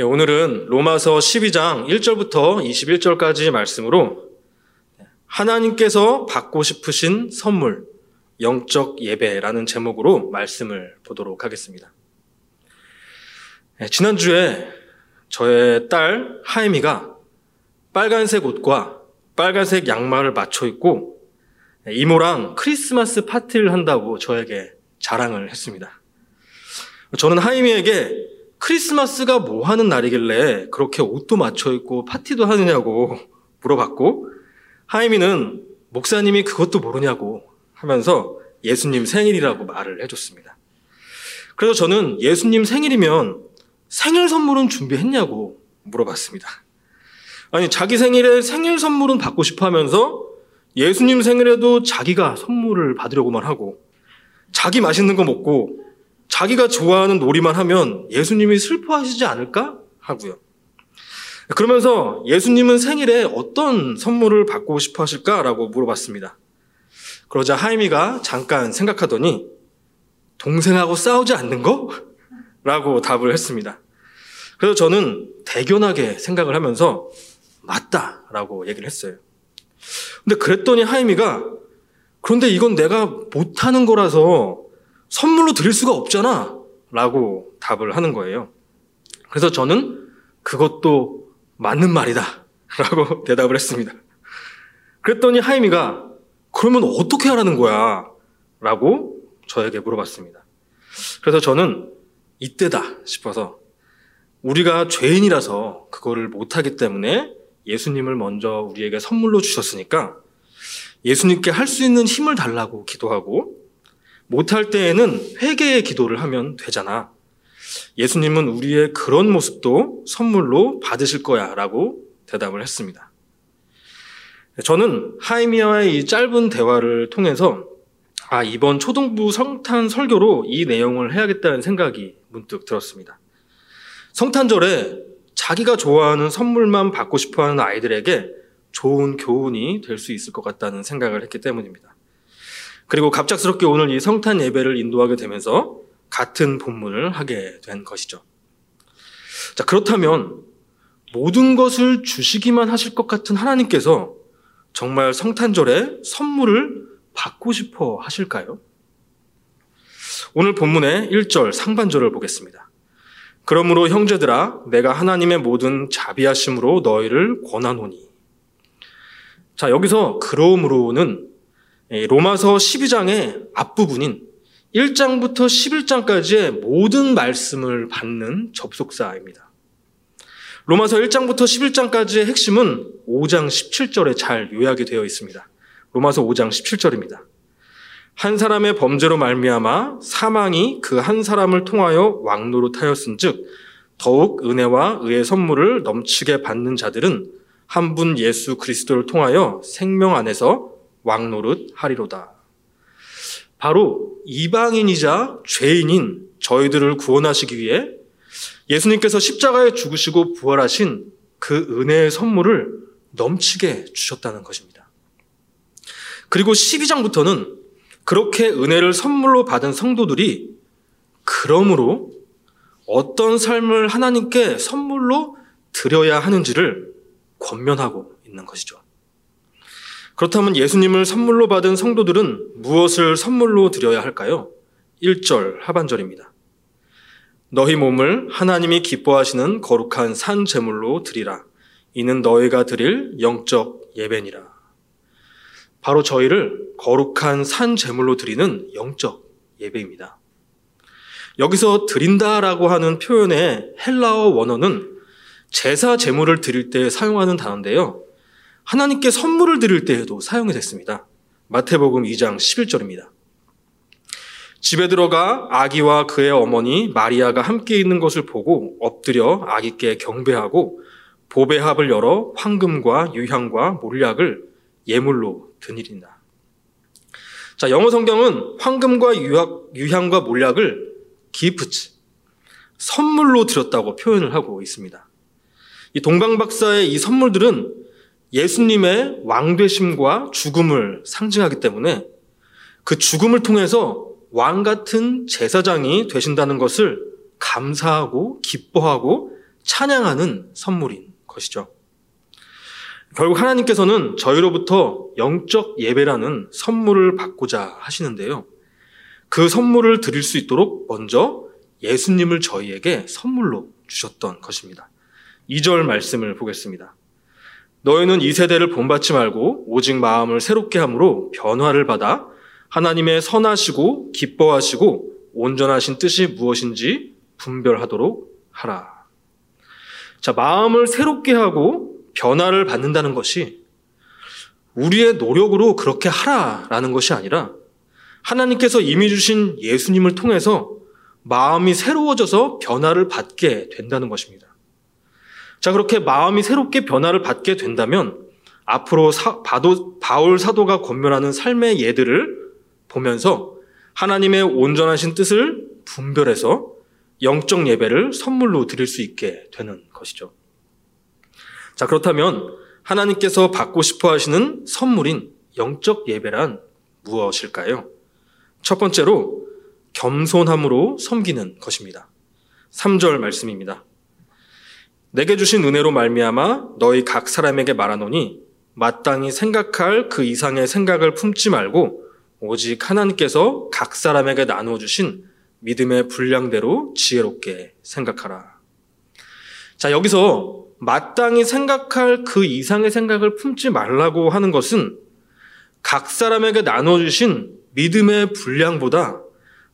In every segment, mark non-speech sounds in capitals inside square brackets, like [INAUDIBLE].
예, 오늘은 로마서 12장 1절부터 21절까지 말씀으로 하나님께서 받고 싶으신 선물, 영적 예배라는 제목으로 말씀을 보도록 하겠습니다. 예, 지난주에 저의 딸 하임이가 빨간색 옷과 빨간색 양말을 맞춰 입고 이모랑 크리스마스 파티를 한다고 저에게 자랑을 했습니다. 저는 하임이에게 크리스마스가 뭐 하는 날이길래 그렇게 옷도 맞춰 입고 파티도 하느냐고 물어봤고 하임이는 목사님이 그것도 모르냐고 하면서 예수님 생일이라고 말을 해줬습니다. 그래서 저는 예수님 생일이면 생일 선물은 준비했냐고 물어봤습니다. 아니, 자기 생일에 생일 선물은 받고 싶어 하면서 예수님 생일에도 자기가 선물을 받으려고만 하고 자기 맛있는 거 먹고 자기가 좋아하는 놀이만 하면 예수님이 슬퍼하시지 않을까 하고요. 그러면서 예수님은 생일에 어떤 선물을 받고 싶어 하실까라고 물어봤습니다. 그러자 하임이가 잠깐 생각하더니 동생하고 싸우지 않는 거? 라고 답을 했습니다. 그래서 저는 대견하게 생각을 하면서 맞다 라고 얘기를 했어요. 근데 그랬더니 하임이가 그런데 이건 내가 못하는 거라서 선물로 드릴 수가 없잖아 라고 답을 하는 거예요. 그래서 저는 그것도 맞는 말이다 [LAUGHS] 라고 [LAUGHS] 대답을 했습니다. 그랬더니 하임이가 그러면 어떻게 하라는 거야? 라고 저에게 물어봤습니다. 그래서 저는 이때다 싶어서 우리가 죄인이라서 그거를 못하기 때문에 예수님을 먼저 우리에게 선물로 주셨으니까 예수님께 할 수 있는 힘을 달라고 기도하고 못할 때에는 회개의 기도를 하면 되잖아. 예수님은 우리의 그런 모습도 선물로 받으실 거야 라고 대답을 했습니다. 저는 하이미아의 이 짧은 대화를 통해서 아, 이번 초등부 성탄 설교로 이 내용을 해야겠다는 생각이 문득 들었습니다. 성탄절에 자기가 좋아하는 선물만 받고 싶어 하는 아이들에게 좋은 교훈이 될 수 있을 것 같다는 생각을 했기 때문입니다. 그리고 갑작스럽게 오늘 이 성탄 예배를 인도하게 되면서 같은 본문을 하게 된 것이죠. 자, 그렇다면 모든 것을 주시기만 하실 것 같은 하나님께서 정말 성탄절에 선물을 받고 싶어 하실까요? 오늘 본문의 1절 상반절을 보겠습니다. 그러므로 형제들아 내가 하나님의 모든 자비하심으로 너희를 권하노니 자 여기서 그러므로는 로마서 12장의 앞부분인 1장부터 11장까지의 모든 말씀을 받는 접속사입니다. 로마서 1장부터 11장까지의 핵심은 5장 17절에 잘 요약이 되어 있습니다. 로마서 5장 17절입니다. 한 사람의 범죄로 말미암아 사망이 그 한 사람을 통하여 왕노릇하였은즉 더욱 은혜와 의의 선물을 넘치게 받는 자들은 한 분 예수 그리스도를 통하여 생명 안에서 왕 노릇 하리로다. 바로 이방인이자 죄인인 저희들을 구원하시기 위해 예수님께서 십자가에 죽으시고 부활하신 그 은혜의 선물을 넘치게 주셨다는 것입니다. 그리고 12장부터는 그렇게 은혜를 선물로 받은 성도들이 그러므로 어떤 삶을 하나님께 선물로 드려야 하는지를 권면하고 있는 것이죠. 그렇다면 예수님을 선물로 받은 성도들은 무엇을 선물로 드려야 할까요? 1절 하반절입니다. 너희 몸을 하나님이 기뻐하시는 거룩한 산 제물로 드리라. 이는 너희가 드릴 영적 예배니라. 바로 저희를 거룩한 산 제물로 드리는 영적 예배입니다. 여기서 드린다라고 하는 표현의 헬라어 원어는 제사 제물을 드릴 때 사용하는 단어인데요. 하나님께 선물을 드릴 때에도 사용이 됐습니다. 마태복음 2장 11절입니다. 집에 들어가 아기와 그의 어머니 마리아가 함께 있는 것을 보고 엎드려 아기께 경배하고 보배합을 열어 황금과 유향과 몰약을 예물로 드니린다. 자, 영어 성경은 황금과 유학, 유향과 몰약을 기프트, 선물로 드렸다고 표현을 하고 있습니다. 이 동방박사의 이 선물들은 예수님의 왕되심과 죽음을 상징하기 때문에 그 죽음을 통해서 왕 같은 제사장이 되신다는 것을 감사하고 기뻐하고 찬양하는 선물인 것이죠. 결국 하나님께서는 저희로부터 영적 예배라는 선물을 받고자 하시는데요. 그 선물을 드릴 수 있도록 먼저 예수님을 저희에게 선물로 주셨던 것입니다. 2절 말씀을 보겠습니다. 너희는 이 세대를 본받지 말고 오직 마음을 새롭게 함으로 변화를 받아 하나님의 선하시고 기뻐하시고 온전하신 뜻이 무엇인지 분별하도록 하라. 자, 마음을 새롭게 하고 변화를 받는다는 것이 우리의 노력으로 그렇게 하라라는 것이 아니라 하나님께서 이미 주신 예수님을 통해서 마음이 새로워져서 변화를 받게 된다는 것입니다. 자, 그렇게 마음이 새롭게 변화를 받게 된다면 앞으로 사, 바도, 바울 사도가 권면하는 삶의 예들을 보면서 하나님의 온전하신 뜻을 분별해서 영적 예배를 선물로 드릴 수 있게 되는 것이죠. 자, 그렇다면 하나님께서 받고 싶어 하시는 선물인 영적 예배란 무엇일까요? 첫 번째로 겸손함으로 섬기는 것입니다. 3절 말씀입니다. 내게 주신 은혜로 말미암아 너희 각 사람에게 말하노니 마땅히 생각할 그 이상의 생각을 품지 말고 오직 하나님께서 각 사람에게 나누어 주신 믿음의 분량대로 지혜롭게 생각하라. 자, 여기서 마땅히 생각할 그 이상의 생각을 품지 말라고 하는 것은 각 사람에게 나누어 주신 믿음의 분량보다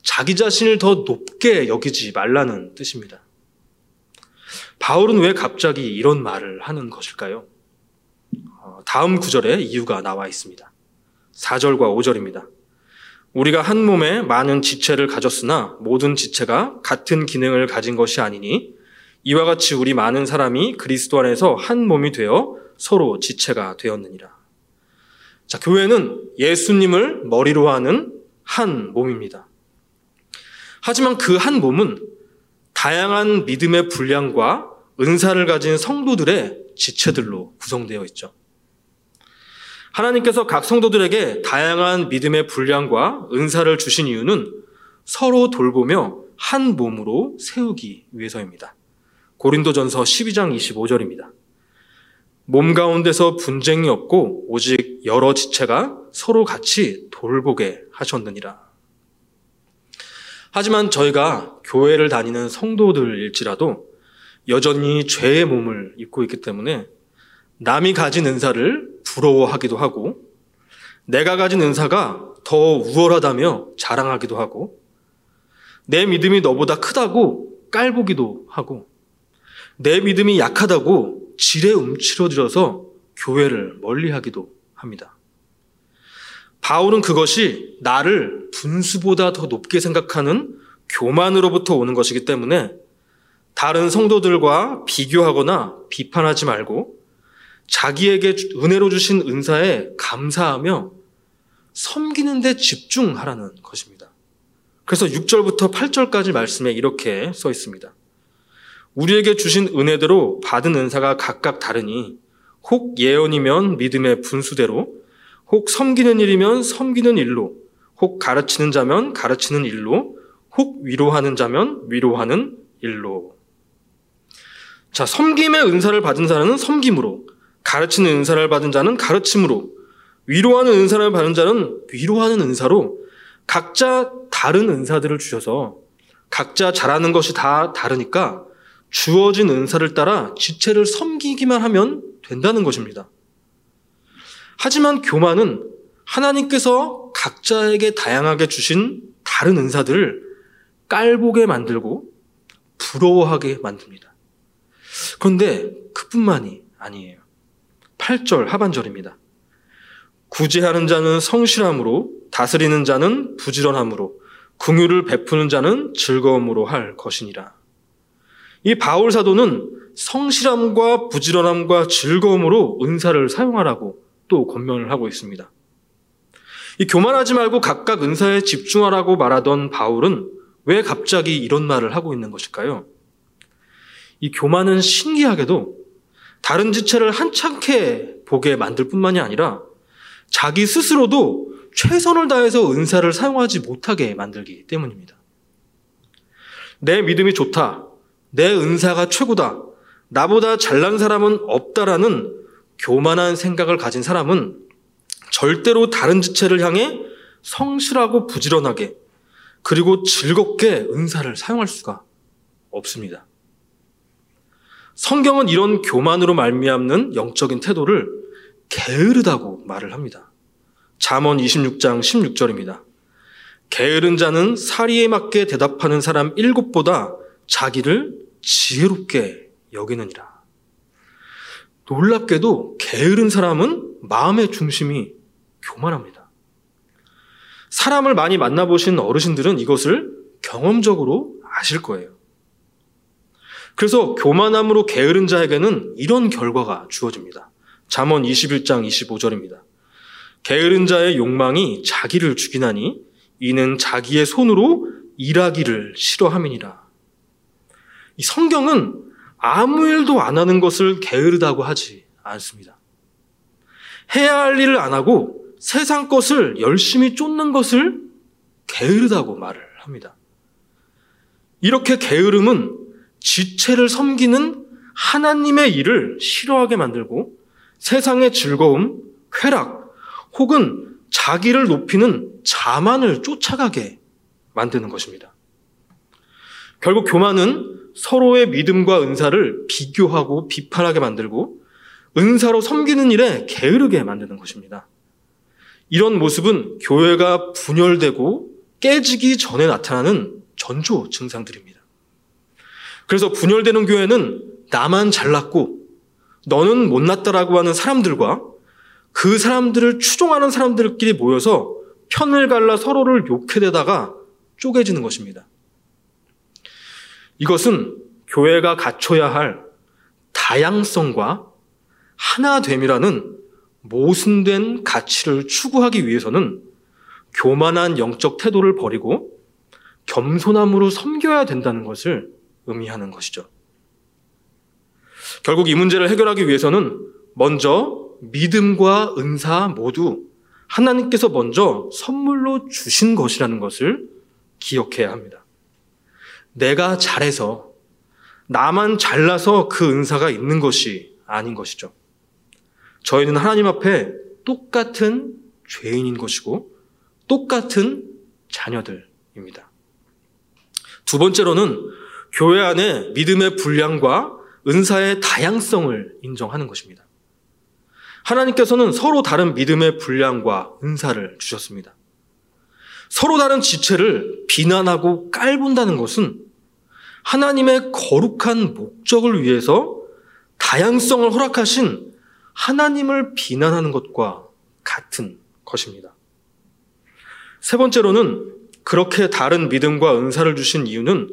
자기 자신을 더 높게 여기지 말라는 뜻입니다. 바울은 왜 갑자기 이런 말을 하는 것일까요? 어, 다음 구절에 이유가 나와 있습니다. 4절과 5절입니다. 우리가 한 몸에 많은 지체를 가졌으나 모든 지체가 같은 기능을 가진 것이 아니니 이와 같이 우리 많은 사람이 그리스도 안에서 한 몸이 되어 서로 지체가 되었느니라. 자, 교회는 예수님을 머리로 하는 한 몸입니다. 하지만 그 한 몸은 다양한 믿음의 분량과 은사를 가진 성도들의 지체들로 구성되어 있죠. 하나님께서 각 성도들에게 다양한 믿음의 분량과 은사를 주신 이유는 서로 돌보며 한 몸으로 세우기 위해서입니다. 고린도전서 12장 25절입니다. 몸 가운데서 분쟁이 없고 오직 여러 지체가 서로 같이 돌보게 하셨느니라. 하지만 저희가 교회를 다니는 성도들일지라도 여전히 죄의 몸을 입고 있기 때문에 남이 가진 은사를 부러워하기도 하고 내가 가진 은사가 더 우월하다며 자랑하기도 하고 내 믿음이 너보다 크다고 깔보기도 하고 내 믿음이 약하다고 지레 움츠러들어서 교회를 멀리하기도 합니다. 바울은 그것이 나를 분수보다 더 높게 생각하는 교만으로부터 오는 것이기 때문에 다른 성도들과 비교하거나 비판하지 말고 자기에게 은혜로 주신 은사에 감사하며 섬기는 데 집중하라는 것입니다. 그래서 6절부터 8절까지 말씀에 이렇게 써 있습니다. 우리에게 주신 은혜대로 받은 은사가 각각 다르니 혹 예언이면 믿음의 분수대로 혹 섬기는 일이면 섬기는 일로, 혹 가르치는 자면 가르치는 일로, 혹 위로하는 자면 위로하는 일로. 자, 섬김의 은사를 받은 자는 섬김으로, 가르치는 은사를 받은 자는 가르침으로, 위로하는 은사를 받은 자는 위로하는 은사로 각자 다른 은사들을 주셔서 각자 잘하는 것이 다 다르니까 주어진 은사를 따라 지체를 섬기기만 하면 된다는 것입니다. 하지만 교만은 하나님께서 각자에게 다양하게 주신 다른 은사들을 깔보게 만들고 부러워하게 만듭니다. 그런데 그뿐만이 아니에요. 8절 하반절입니다. 구제하는 자는 성실함으로 다스리는 자는 부지런함으로 궁유를 베푸는 자는 즐거움으로 할 것이니라. 이 바울 사도는 성실함과 부지런함과 즐거움으로 은사를 사용하라고 또 권면을 하고 있습니다. 이 교만하지 말고 각각 은사에 집중하라고 말하던 바울은 왜 갑자기 이런 말을 하고 있는 것일까요? 이 교만은 신기하게도 다른 지체를 한창케 보게 만들 뿐만이 아니라 자기 스스로도 최선을 다해서 은사를 사용하지 못하게 만들기 때문입니다. 내 믿음이 좋다. 내 은사가 최고다. 나보다 잘난 사람은 없다라는 교만한 생각을 가진 사람은 절대로 다른 지체를 향해 성실하고 부지런하게 그리고 즐겁게 은사를 사용할 수가 없습니다. 성경은 이런 교만으로 말미암는 영적인 태도를 게으르다고 말을 합니다. 잠언 26장 16절입니다. 게으른 자는 사리에 맞게 대답하는 사람 일곱보다 자기를 지혜롭게 여기느니라. 놀랍게도 게으른 사람은 마음의 중심이 교만합니다. 사람을 많이 만나보신 어르신들은 이것을 경험적으로 아실 거예요. 그래서 교만함으로 게으른 자에게는 이런 결과가 주어집니다. 잠언 21장 25절입니다. 게으른 자의 욕망이 자기를 죽이나니 이는 자기의 손으로 일하기를 싫어함이니라. 이 성경은 아무 일도 안 하는 것을 게으르다고 하지 않습니다. 해야 할 일을 안 하고 세상 것을 열심히 쫓는 것을 게으르다고 말을 합니다. 이렇게 게으름은 지체를 섬기는 하나님의 일을 싫어하게 만들고 세상의 즐거움, 쾌락, 혹은 자기를 높이는 자만을 쫓아가게 만드는 것입니다. 결국 교만은 서로의 믿음과 은사를 비교하고 비판하게 만들고 은사로 섬기는 일에 게으르게 만드는 것입니다. 이런 모습은 교회가 분열되고 깨지기 전에 나타나는 전조 증상들입니다. 그래서 분열되는 교회는 나만 잘났고 너는 못났다라고 하는 사람들과 그 사람들을 추종하는 사람들끼리 모여서 편을 갈라 서로를 욕해대다가 쪼개지는 것입니다. 이것은 교회가 갖춰야 할 다양성과 하나됨이라는 모순된 가치를 추구하기 위해서는 교만한 영적 태도를 버리고 겸손함으로 섬겨야 된다는 것을 의미하는 것이죠. 결국 이 문제를 해결하기 위해서는 먼저 믿음과 은사 모두 하나님께서 먼저 선물로 주신 것이라는 것을 기억해야 합니다. 내가 잘해서 나만 잘나서 그 은사가 있는 것이 아닌 것이죠. 저희는 하나님 앞에 똑같은 죄인인 것이고 똑같은 자녀들입니다. 두 번째로는 교회 안에 믿음의 분량과 은사의 다양성을 인정하는 것입니다. 하나님께서는 서로 다른 믿음의 분량과 은사를 주셨습니다. 서로 다른 지체를 비난하고 깔본다는 것은 하나님의 거룩한 목적을 위해서 다양성을 허락하신 하나님을 비난하는 것과 같은 것입니다. 세 번째로는 그렇게 다른 믿음과 은사를 주신 이유는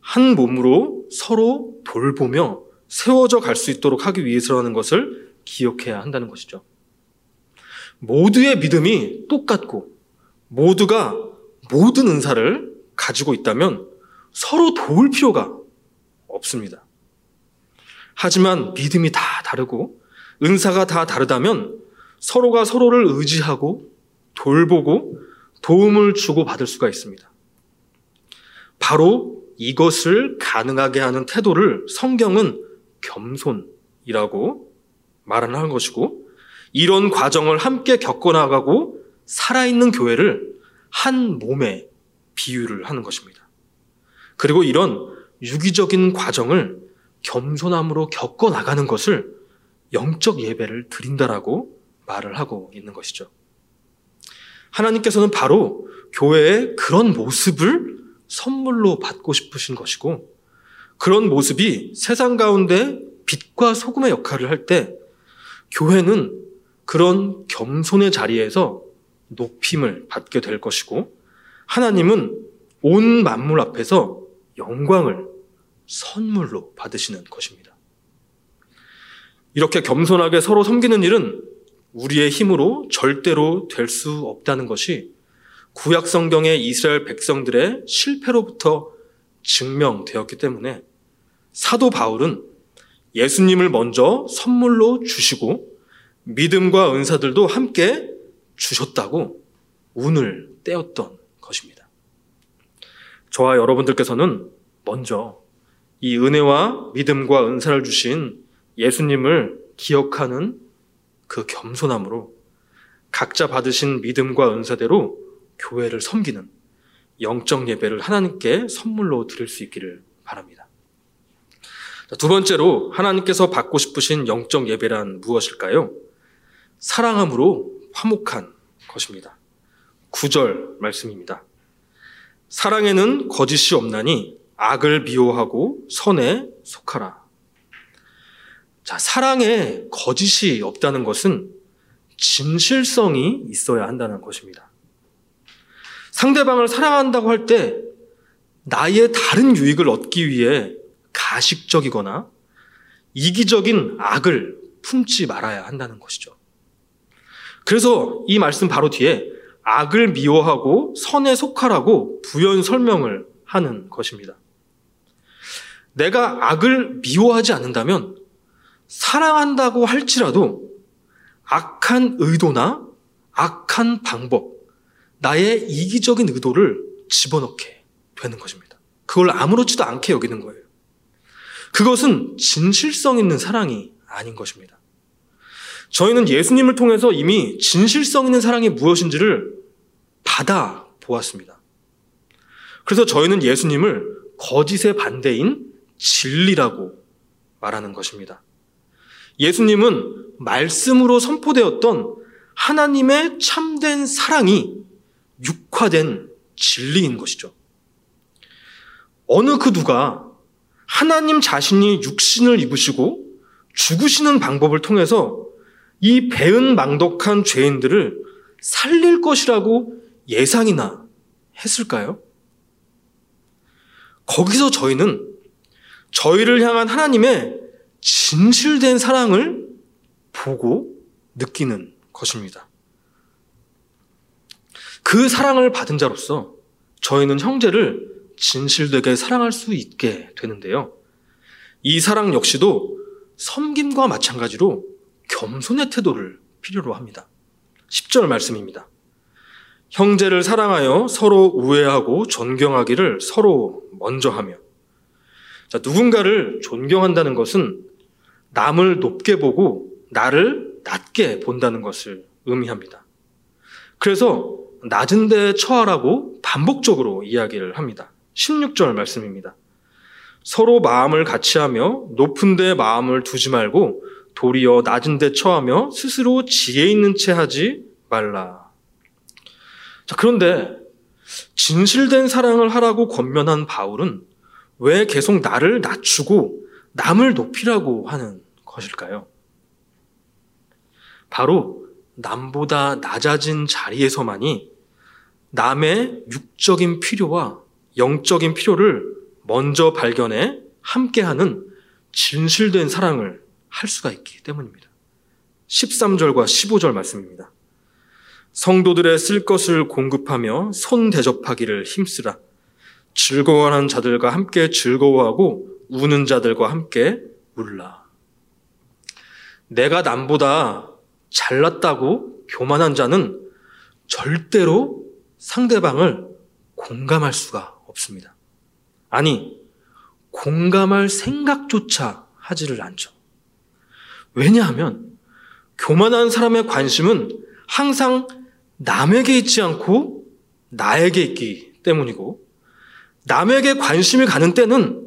한 몸으로 서로 돌보며 세워져 갈 수 있도록 하기 위해서라는 것을 기억해야 한다는 것이죠. 모두의 믿음이 똑같고 모두가 모든 은사를 가지고 있다면 서로 도울 필요가 없습니다. 하지만 믿음이 다 다르고 은사가 다 다르다면 서로가 서로를 의지하고 돌보고 도움을 주고 받을 수가 있습니다. 바로 이것을 가능하게 하는 태도를 성경은 겸손이라고 말하는 것이고 이런 과정을 함께 겪어나가고 살아있는 교회를 한 몸에 비유를 하는 것입니다. 그리고 이런 유기적인 과정을 겸손함으로 겪어 나가는 것을 영적 예배를 드린다라고 말을 하고 있는 것이죠. 하나님께서는 바로 교회의 그런 모습을 선물로 받고 싶으신 것이고 그런 모습이 세상 가운데 빛과 소금의 역할을 할 때 교회는 그런 겸손의 자리에서 높임을 받게 될 것이고 하나님은 온 만물 앞에서 영광을 선물로 받으시는 것입니다. 이렇게 겸손하게 서로 섬기는 일은 우리의 힘으로 절대로 될 수 없다는 것이 구약 성경의 이스라엘 백성들의 실패로부터 증명되었기 때문에 사도 바울은 예수님을 먼저 선물로 주시고 믿음과 은사들도 함께 주셨다고 운을 떼었던 것입니다. 저와 여러분들께서는 먼저 이 은혜와 믿음과 은사를 주신 예수님을 기억하는 그 겸손함으로 각자 받으신 믿음과 은사대로 교회를 섬기는 영적 예배를 하나님께 선물로 드릴 수 있기를 바랍니다. 두 번째로 하나님께서 받고 싶으신 영적 예배란 무엇일까요? 사랑함으로 화목한 것입니다. 9절 말씀입니다. 사랑에는 거짓이 없나니 악을 미워하고 선에 속하라. 자, 사랑에 거짓이 없다는 것은 진실성이 있어야 한다는 것입니다. 상대방을 사랑한다고 할 때 나의 다른 유익을 얻기 위해 가식적이거나 이기적인 악을 품지 말아야 한다는 것이죠. 그래서 이 말씀 바로 뒤에 악을 미워하고 선에 속하라고 부연 설명을 하는 것입니다. 내가 악을 미워하지 않는다면 사랑한다고 할지라도 악한 의도나 악한 방법, 나의 이기적인 의도를 집어넣게 되는 것입니다. 그걸 아무렇지도 않게 여기는 거예요. 그것은 진실성 있는 사랑이 아닌 것입니다. 저희는 예수님을 통해서 이미 진실성 있는 사랑이 무엇인지를 받아 보았습니다. 그래서 저희는 예수님을 거짓의 반대인 진리라고 말하는 것입니다. 예수님은 말씀으로 선포되었던 하나님의 참된 사랑이 육화된 진리인 것이죠. 어느 그 누가 하나님 자신이 육신을 입으시고 죽으시는 방법을 통해서 이 배은 망덕한 죄인들을 살릴 것이라고 예상이나 했을까요? 거기서 저희는 저희를 향한 하나님의 진실된 사랑을 보고 느끼는 것입니다. 그 사랑을 받은 자로서 저희는 형제를 진실되게 사랑할 수 있게 되는데요. 이 사랑 역시도 섬김과 마찬가지로 겸손의 태도를 필요로 합니다. 10절 말씀입니다. 형제를 사랑하여 서로 우애하고 존경하기를 서로 먼저 하며. 자, 누군가를 존경한다는 것은 남을 높게 보고 나를 낮게 본다는 것을 의미합니다. 그래서 낮은 데 처하라고 반복적으로 이야기를 합니다. 16절 말씀입니다. 서로 마음을 같이 하며 높은 데 마음을 두지 말고 도리어 낮은 데 처하며 스스로 지혜 있는 채 하지 말라. 자, 그런데 진실된 사랑을 하라고 권면한 바울은 왜 계속 나를 낮추고 남을 높이라고 하는 것일까요? 바로 남보다 낮아진 자리에서만이 남의 육적인 필요와 영적인 필요를 먼저 발견해 함께하는 진실된 사랑을 할 수가 있기 때문입니다. 13절과 15절 말씀입니다. 성도들의 쓸 것을 공급하며 손 대접하기를 힘쓰라. 즐거워하는 자들과 함께 즐거워하고 우는 자들과 함께 울라. 내가 남보다 잘났다고 교만한 자는 절대로 상대방을 공감할 수가 없습니다. 아니, 공감할 생각조차 하지를 않죠. 왜냐하면 교만한 사람의 관심은 항상 남에게 있지 않고 나에게 있기 때문이고 남에게 관심이 가는 때는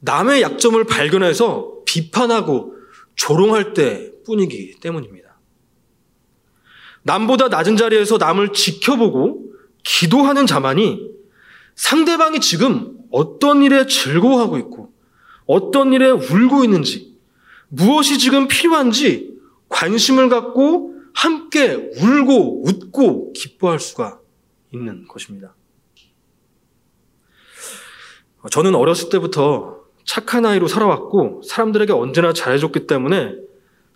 남의 약점을 발견해서 비판하고 조롱할 때 뿐이기 때문입니다. 남보다 낮은 자리에서 남을 지켜보고 기도하는 자만이 상대방이 지금 어떤 일에 즐거워하고 있고 어떤 일에 울고 있는지 무엇이 지금 필요한지 관심을 갖고 함께 울고 웃고 기뻐할 수가 있는 것입니다. 저는 어렸을 때부터 착한 아이로 살아왔고 사람들에게 언제나 잘해줬기 때문에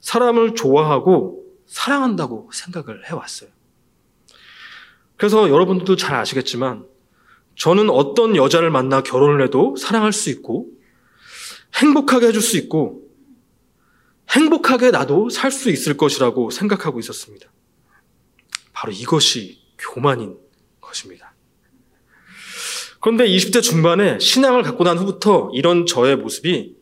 사람을 좋아하고 사랑한다고 생각을 해왔어요. 그래서 여러분들도 잘 아시겠지만 저는 어떤 여자를 만나 결혼을 해도 사랑할 수 있고 행복하게 해줄 수 있고 행복하게 나도 살 수 있을 것이라고 생각하고 있었습니다. 바로 이것이 교만인 것입니다. 그런데 20대 중반에 신앙을 갖고 난 후부터 이런 저의 모습이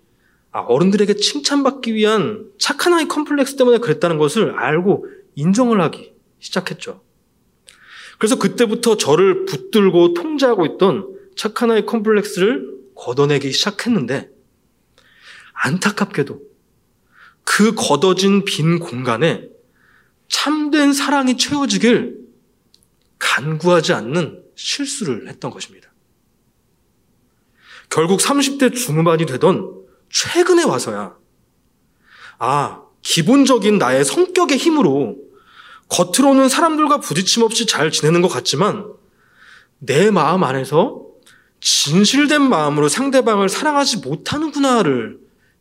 아, 어른들에게 칭찬받기 위한 착한 아이 컴플렉스 때문에 그랬다는 것을 알고 인정을 하기 시작했죠. 그래서 그때부터 저를 붙들고 통제하고 있던 착한 아이 컴플렉스를 걷어내기 시작했는데 안타깝게도 그 걷어진 빈 공간에 참된 사랑이 채워지길 간구하지 않는 실수를 했던 것입니다. 결국 30대 중반이 되던 최근에 와서야, 아, 기본적인 나의 성격의 힘으로 겉으로는 사람들과 부딪힘 없이 잘 지내는 것 같지만 내 마음 안에서 진실된 마음으로 상대방을 사랑하지 못하는구나를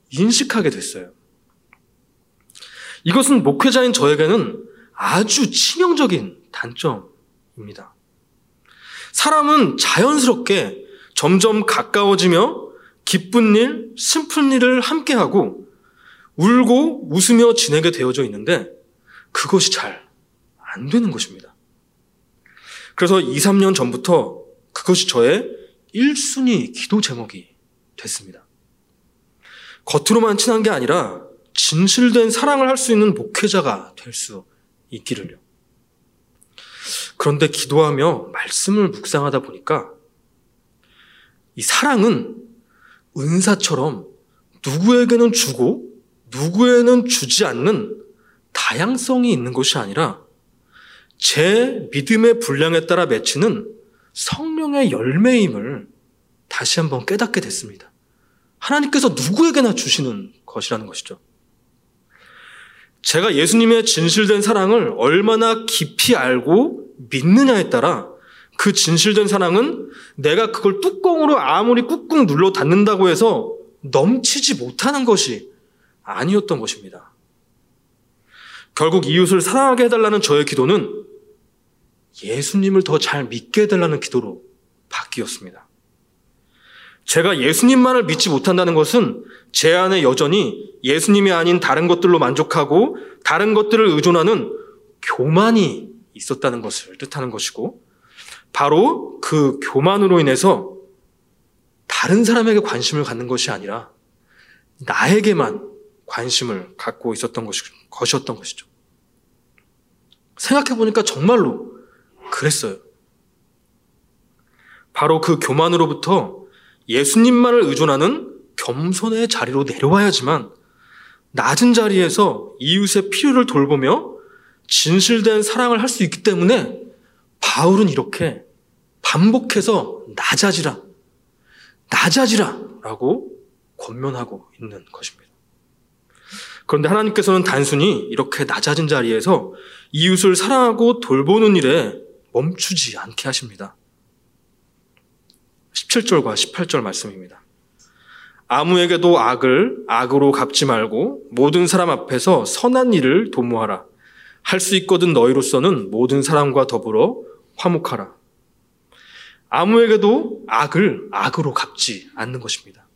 인식하게 됐어요. 이것은 목회자인 저에게는 아주 치명적인 단점입니다. 사람은 자연스럽게 점점 가까워지며 기쁜 일, 슬픈 일을 함께하고 울고 웃으며 지내게 되어져 있는데 그것이 잘 안 되는 것입니다. 그래서 2, 3년 전부터 그것이 저의 1순위 기도 제목이 됐습니다. 겉으로만 친한 게 아니라 진실된 사랑을 할 수 있는 목회자가 될 수 있기를요. 그런데 기도하며 말씀을 묵상하다 보니까 이 사랑은 은사처럼 누구에게는 주고 누구에는 주지 않는 다양성이 있는 것이 아니라 제 믿음의 분량에 따라 맺히는 성령의 열매임을 다시 한번 깨닫게 됐습니다. 하나님께서 누구에게나 주시는 것이라는 것이죠. 제가 예수님의 진실된 사랑을 얼마나 깊이 알고 믿느냐에 따라 그 진실된 사랑은 내가 그걸 뚜껑으로 아무리 꾹꾹 눌러 닫는다고 해서 넘치지 못하는 것이 아니었던 것입니다. 결국 이웃을 사랑하게 해달라는 저의 기도는 예수님을 더 잘 믿게 해달라는 기도로 바뀌었습니다. 제가 예수님만을 믿지 못한다는 것은 제 안에 여전히 예수님이 아닌 다른 것들로 만족하고 다른 것들을 의존하는 교만이 있었다는 것을 뜻하는 것이고 바로 그 교만으로 인해서 다른 사람에게 관심을 갖는 것이 아니라 나에게만 관심을 갖고 있었던 것이, 것이었던 것이죠. 생각해보니까 정말로 그랬어요. 바로 그 교만으로부터 예수님만을 의존하는 겸손의 자리로 내려와야지만 낮은 자리에서 이웃의 필요를 돌보며 진실된 사랑을 할 수 있기 때문에 바울은 이렇게 반복해서 낮아지라, 낮아지라 라고 권면하고 있는 것입니다. 그런데 하나님께서는 단순히 이렇게 낮아진 자리에서 이웃을 사랑하고 돌보는 일에 멈추지 않게 하십니다. 17절과 18절 말씀입니다. 아무에게도 악을 악으로 갚지 말고 모든 사람 앞에서 선한 일을 도모하라. 할 수 있거든 너희로서는 모든 사람과 더불어 화목하라. 아무에게도 악을 악으로 갚지 않는 것입니다.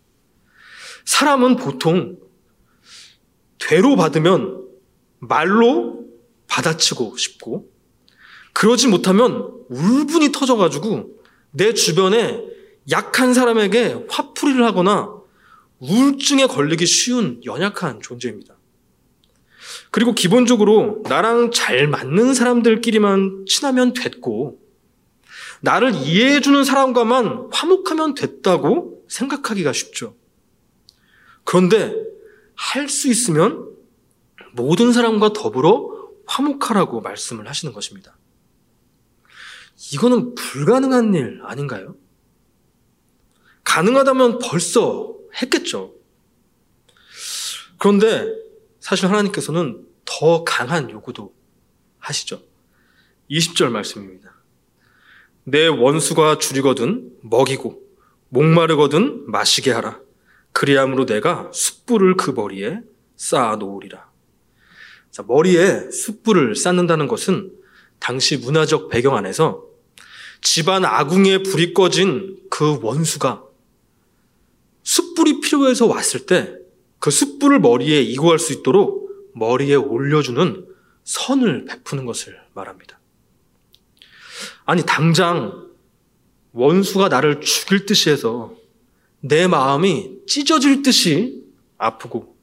사람은 보통 되로 받으면 말로 받아치고 싶고 그러지 못하면 울분이 터져가지고 내 주변에 약한 사람에게 화풀이를 하거나 우울증에 걸리기 쉬운 연약한 존재입니다. 그리고 기본적으로 나랑 잘 맞는 사람들끼리만 친하면 됐고, 나를 이해해주는 사람과만 화목하면 됐다고 생각하기가 쉽죠. 그런데 할 수 있으면 모든 사람과 더불어 화목하라고 말씀을 하시는 것입니다. 이거는 불가능한 일 아닌가요? 가능하다면 벌써 했겠죠. 그런데 사실 하나님께서는 더 강한 요구도 하시죠. 20절 말씀입니다. 내 원수가 줄이거든 먹이고 목마르거든 마시게 하라. 그리함으로 내가 숯불을 그 머리에 쌓아 놓으리라. 자, 머리에 숯불을 쌓는다는 것은 당시 문화적 배경 안에서 집안 아궁이에 불이 꺼진 그 원수가 숯불이 필요해서 왔을 때 그 숯불을 머리에 이고할 수 있도록 머리에 올려주는 선을 베푸는 것을 말합니다. 아니, 당장 원수가 나를 죽일 듯이 해서 내 마음이 찢어질 듯이 아프고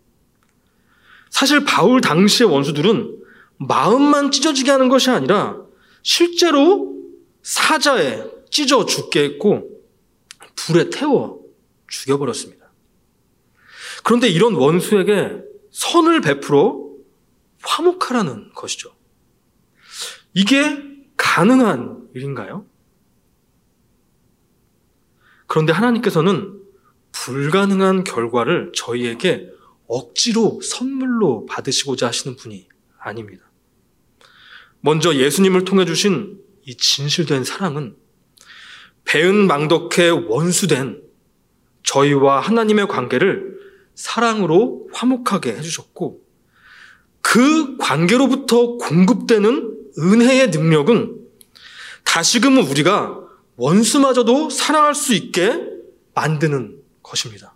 사실 바울 당시의 원수들은 마음만 찢어지게 하는 것이 아니라 실제로 사자에 찢어 죽게 했고 불에 태워 죽여버렸습니다. 그런데 이런 원수에게 선을 베풀어 화목하라는 것이죠. 이게 가능한 일인가요? 그런데 하나님께서는 불가능한 결과를 저희에게 억지로 선물로 받으시고자 하시는 분이 아닙니다. 먼저 예수님을 통해 주신 이 진실된 사랑은 배은 망덕해 원수된 저희와 하나님의 관계를 사랑으로 화목하게 해주셨고 그 관계로부터 공급되는 은혜의 능력은 다시금 우리가 원수마저도 사랑할 수 있게 만드는 것입니다.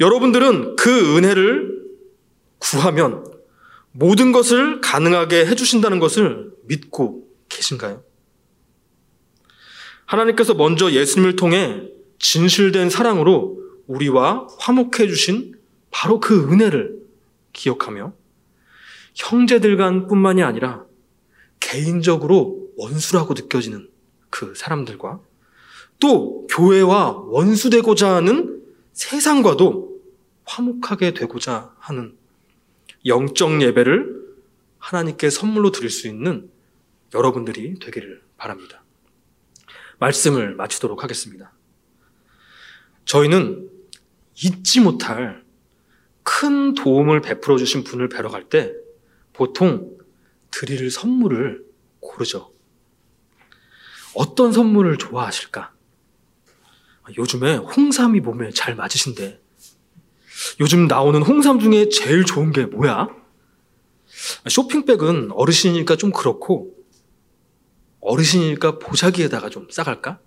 여러분들은 그 은혜를 구하면 모든 것을 가능하게 해주신다는 것을 믿고 계신가요? 하나님께서 먼저 예수님을 통해 진실된 사랑으로 우리와 화목해 주신 바로 그 은혜를 기억하며 형제들 간 뿐만이 아니라 개인적으로 원수라고 느껴지는 그 사람들과 또 교회와 원수되고자 하는 세상과도 화목하게 되고자 하는 영적 예배를 하나님께 선물로 드릴 수 있는 여러분들이 되기를 바랍니다. 말씀을 마치도록 하겠습니다. 저희는 잊지 못할 큰 도움을 베풀어 주신 분을 뵈러 갈 때 보통 드릴 선물을 고르죠. 어떤 선물을 좋아하실까? 요즘에 홍삼이 몸에 잘 맞으신데 요즘 나오는 홍삼 중에 제일 좋은 게 뭐야? 쇼핑백은 어르신이니까 좀 그렇고 어르신이니까 보자기에다가 좀 싸갈까?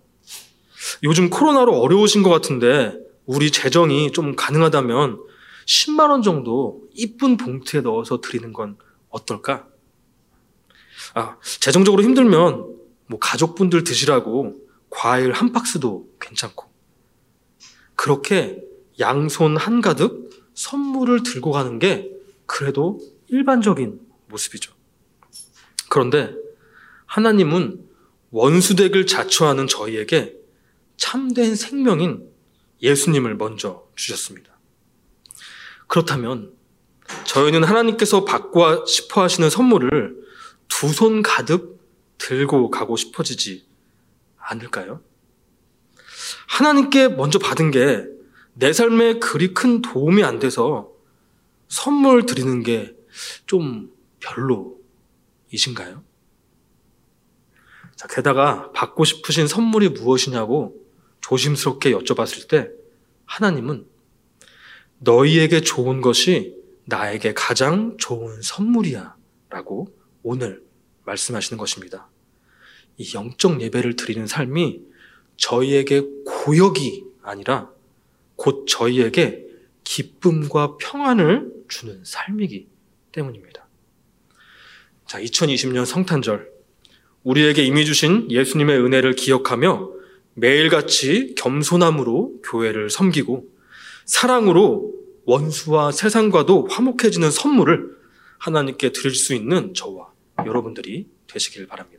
요즘 코로나로 어려우신 것 같은데 우리 재정이 좀 가능하다면 10만 원 정도 이쁜 봉투에 넣어서 드리는 건 어떨까? 아, 재정적으로 힘들면 뭐 가족분들 드시라고 과일 한 박스도 괜찮고 그렇게 양손 한가득 선물을 들고 가는 게 그래도 일반적인 모습이죠. 그런데 하나님은 원수덱을 자초하는 저희에게 참된 생명인 예수님을 먼저 주셨습니다. 그렇다면 저희는 하나님께서 받고 싶어 하시는 선물을 두 손 가득 들고 가고 싶어지지 않을까요? 하나님께 먼저 받은 게 내 삶에 그리 큰 도움이 안 돼서 선물 드리는 게 좀 별로이신가요? 자, 게다가 받고 싶으신 선물이 무엇이냐고 조심스럽게 여쭤봤을 때 하나님은 너희에게 좋은 것이 나에게 가장 좋은 선물이야 라고 오늘 말씀하시는 것입니다. 이 영적 예배를 드리는 삶이 저희에게 고역이 아니라 곧 저희에게 기쁨과 평안을 주는 삶이기 때문입니다. 자, 2020년 성탄절. 우리에게 이미 주신 예수님의 은혜를 기억하며 매일같이 겸손함으로 교회를 섬기고 사랑으로 원수와 세상과도 화목해지는 선물을 하나님께 드릴 수 있는 저와 여러분들이 되시길 바랍니다.